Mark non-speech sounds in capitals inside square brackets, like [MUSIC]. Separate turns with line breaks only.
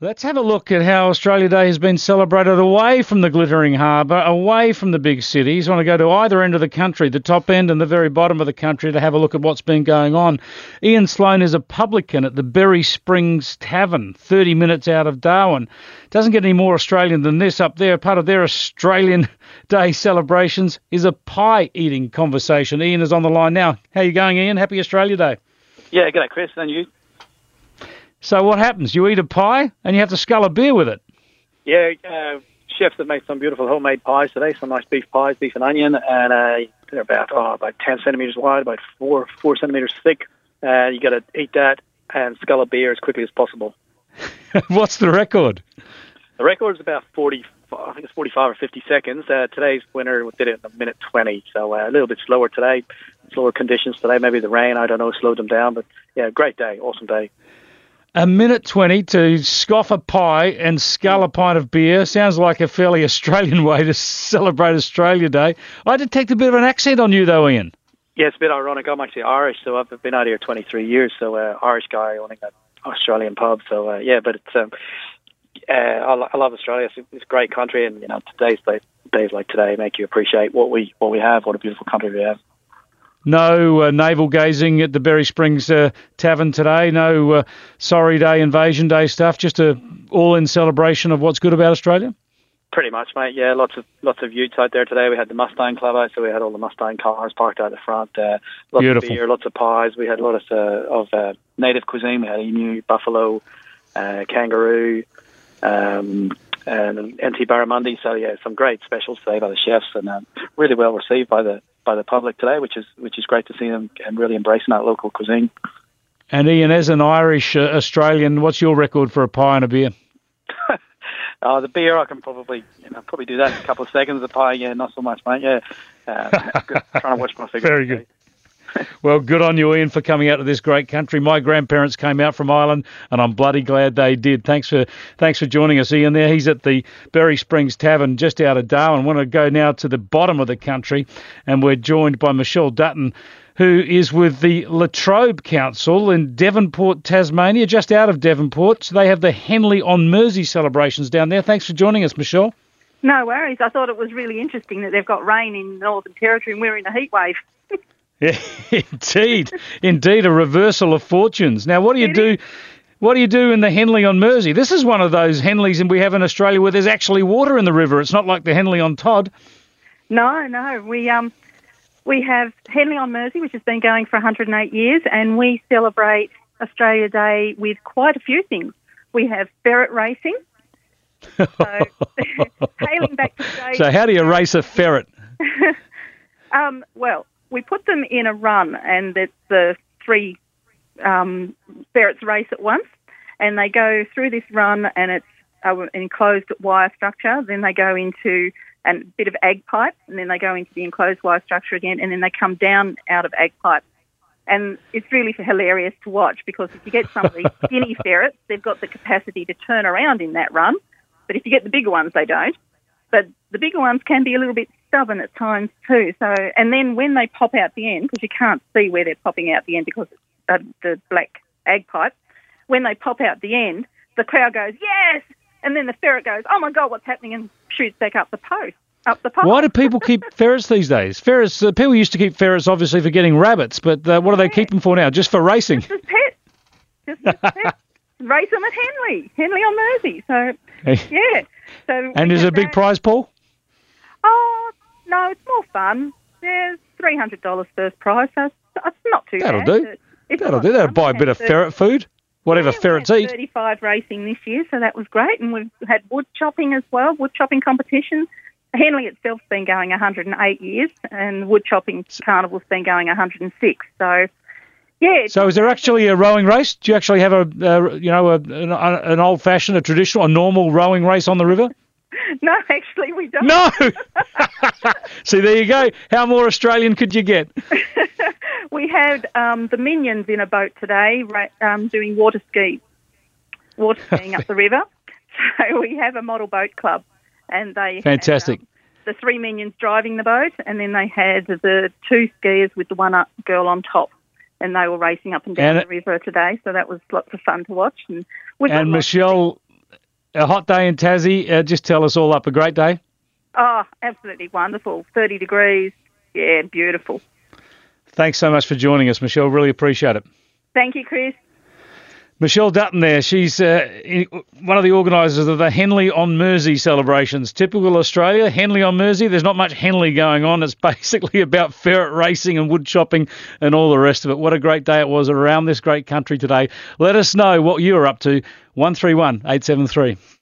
Let's have a look at how Australia Day has been celebrated away from the glittering harbour, away from the big cities. I want to go to either end of the country, the top end and the very bottom of the country, to have a look at what's been going on. Ian Sloan is a publican at the Berry Springs Tavern, 30 minutes out of Darwin. Doesn't get any more Australian than this up there. Part of their Australian [LAUGHS] Day celebrations is a pie eating conversation. Ian is on the line now. How are you going, Ian? Happy Australia Day.
Yeah, g'day, Chris. And you?
So what happens? You eat a pie and you have to scull a beer with it.
Yeah, uh, chefs have made some beautiful homemade pies today. Some nice beef pies, beef and onion, and uh, they're about oh, about ten centimeters wide, about four four centimeters thick. Uh, you got to eat that and scull a beer as quickly as possible. [LAUGHS]
What's the record?
The record is about forty. I think it's forty-five or fifty seconds. Uh, today's winner did it in a minute twenty, so uh, a little bit slower today. Slower conditions today. Maybe the rain, I don't know, slowed them down. But yeah, great day, awesome day.
A minute 20 to scoff a pie and scull a pint of beer sounds like a fairly [LAUGHS] Australian way to celebrate Australia Day. I detect a bit of an accent on you, though, Ian.
Yeah, it's a bit ironic. I'm actually Irish, so I've been out here 23 years. So uh, Irish guy owning an Australian pub. So uh, yeah, but it's um, uh, I, I love Australia. It's, it's a great country, and you know today's day, days like today make you appreciate what we what we have, what a beautiful country we have.
No uh, navel gazing at the Berry Springs uh, Tavern today. No uh, Sorry Day, Invasion Day stuff. Just a all-in celebration of what's good about Australia.
Pretty much, mate. Yeah, lots of lots of utes out there today. We had the Mustang Club out, so we had all the Mustang cars parked out the front. Uh, lots
Beautiful.
of beer, lots of pies. We had a lot of uh, of uh, native cuisine. We had emu, buffalo, uh, kangaroo, um, and NT barramundi. So yeah, some great specials today by the chefs, and um, really well received by the by the public today, which is which is great to see them and really embracing that local cuisine.
And Ian, as an Irish uh, Australian, what's your record for a pie and a beer?
Uh, [LAUGHS] the beer, I can probably, you know, probably do that in a couple of seconds. The pie, yeah, not so much, mate. Yeah, uh, [LAUGHS] trying to watch my figure.
Very good. [LAUGHS] Well, good on you, Ian, for coming out to this great country. My grandparents came out from Ireland, and I'm bloody glad they did. Thanks for thanks for joining us, Ian. There, he's at the Berry Springs Tavern just out of Darwin. Want to go now to the bottom of the country, and we're joined by Michelle Dutton, who is with the Latrobe Council in Devonport, Tasmania, just out of Devonport. So they have the Henley on Mersey celebrations down there. Thanks for joining us, Michelle.
No worries. I thought it was really interesting that they've got rain in Northern Territory and we're in a heat wave. [LAUGHS]
Yeah, [LAUGHS] indeed, indeed, a reversal of fortunes. Now, what do you do? What do you do in the Henley on Mersey? This is one of those Henleys and we have in Australia where there's actually water in the river. It's not like the Henley on Todd.
No, no. We um we have Henley on Mersey, which has been going for 108 years, and we celebrate Australia Day with quite a few things. We have ferret racing. So, [LAUGHS] [LAUGHS] hailing back to.
So, how do you race a ferret?
Um, well, we put them in a run, and it's the three um, ferrets race at once, and they go through this run, and it's an enclosed wire structure. Then they go into a bit of ag pipe, and then they go into the enclosed wire structure again, and then they come down out of ag pipe. And it's really hilarious to watch because if you get some of these [LAUGHS] skinny ferrets, they've got the capacity to turn around in that run. But if you get the bigger ones, they don't. But the bigger ones can be a little bit stubborn at times too. So, and then when they pop out the end, because you can't see where they're popping out the end because it's uh, the black ag pipe, when they pop out the end, the crowd goes yes, and then the ferret goes, oh my god, what's happening, and shoots back up the post, up the pipe.
Why do people keep [LAUGHS] ferrets these days? Ferrets. Uh, people used to keep ferrets obviously for getting rabbits, but uh, what do they keep them for now? Just for racing?
Just as pets. Just as [LAUGHS] pets. Race them at Henley, Henley on Mersey. So yeah. So
And is it a big prize pool?
Oh no, it's more fun. Yeah, three hundred dollars first prize. So it's, it's not too bad.
That'll
bad.
do.
It's-
That'll do. That'll
fun.
buy a bit of ferret food. Whatever
yeah,
ferrets eat.
35 racing this year, so that was great. And we've had wood chopping as well, wood chopping competition. Henley itself's been going 108 years, and wood chopping carnival's been going 106. So, yeah,
So is there actually a rowing race? Do you actually have a, uh, you know, a, an, an old-fashioned, a traditional, a normal rowing race on the river? [LAUGHS]
no, actually we don't.
No. [LAUGHS] [LAUGHS] See, there you go. How more Australian could you get?
We had um, the minions in a boat today, ra- um, doing water ski, water skiing up the river. So we have a model boat club, and they had,
Fantastic.
um, the three minions driving the boat, and then they had the two skiers with the one up girl on top, and they were racing up and down
And
the river today. So that was lots of fun to watch. And
And Michelle, A hot day in Tassie. Uh, just tell us all up. A great day.
Oh, absolutely wonderful. 30 degrees. Yeah, beautiful.
Thanks so much for joining us, Michelle. Really appreciate it.
Thank you, Chris.
Michelle Dutton there. She's uh, one of the organisers of the Henley on Mersey celebrations. Typical Australia, Henley on Mersey. There's not much Henley going on. It's [LAUGHS] basically about ferret racing and wood chopping and all the rest of it. What a great day it was around this great country today. Let us know what you're up to. 131 873.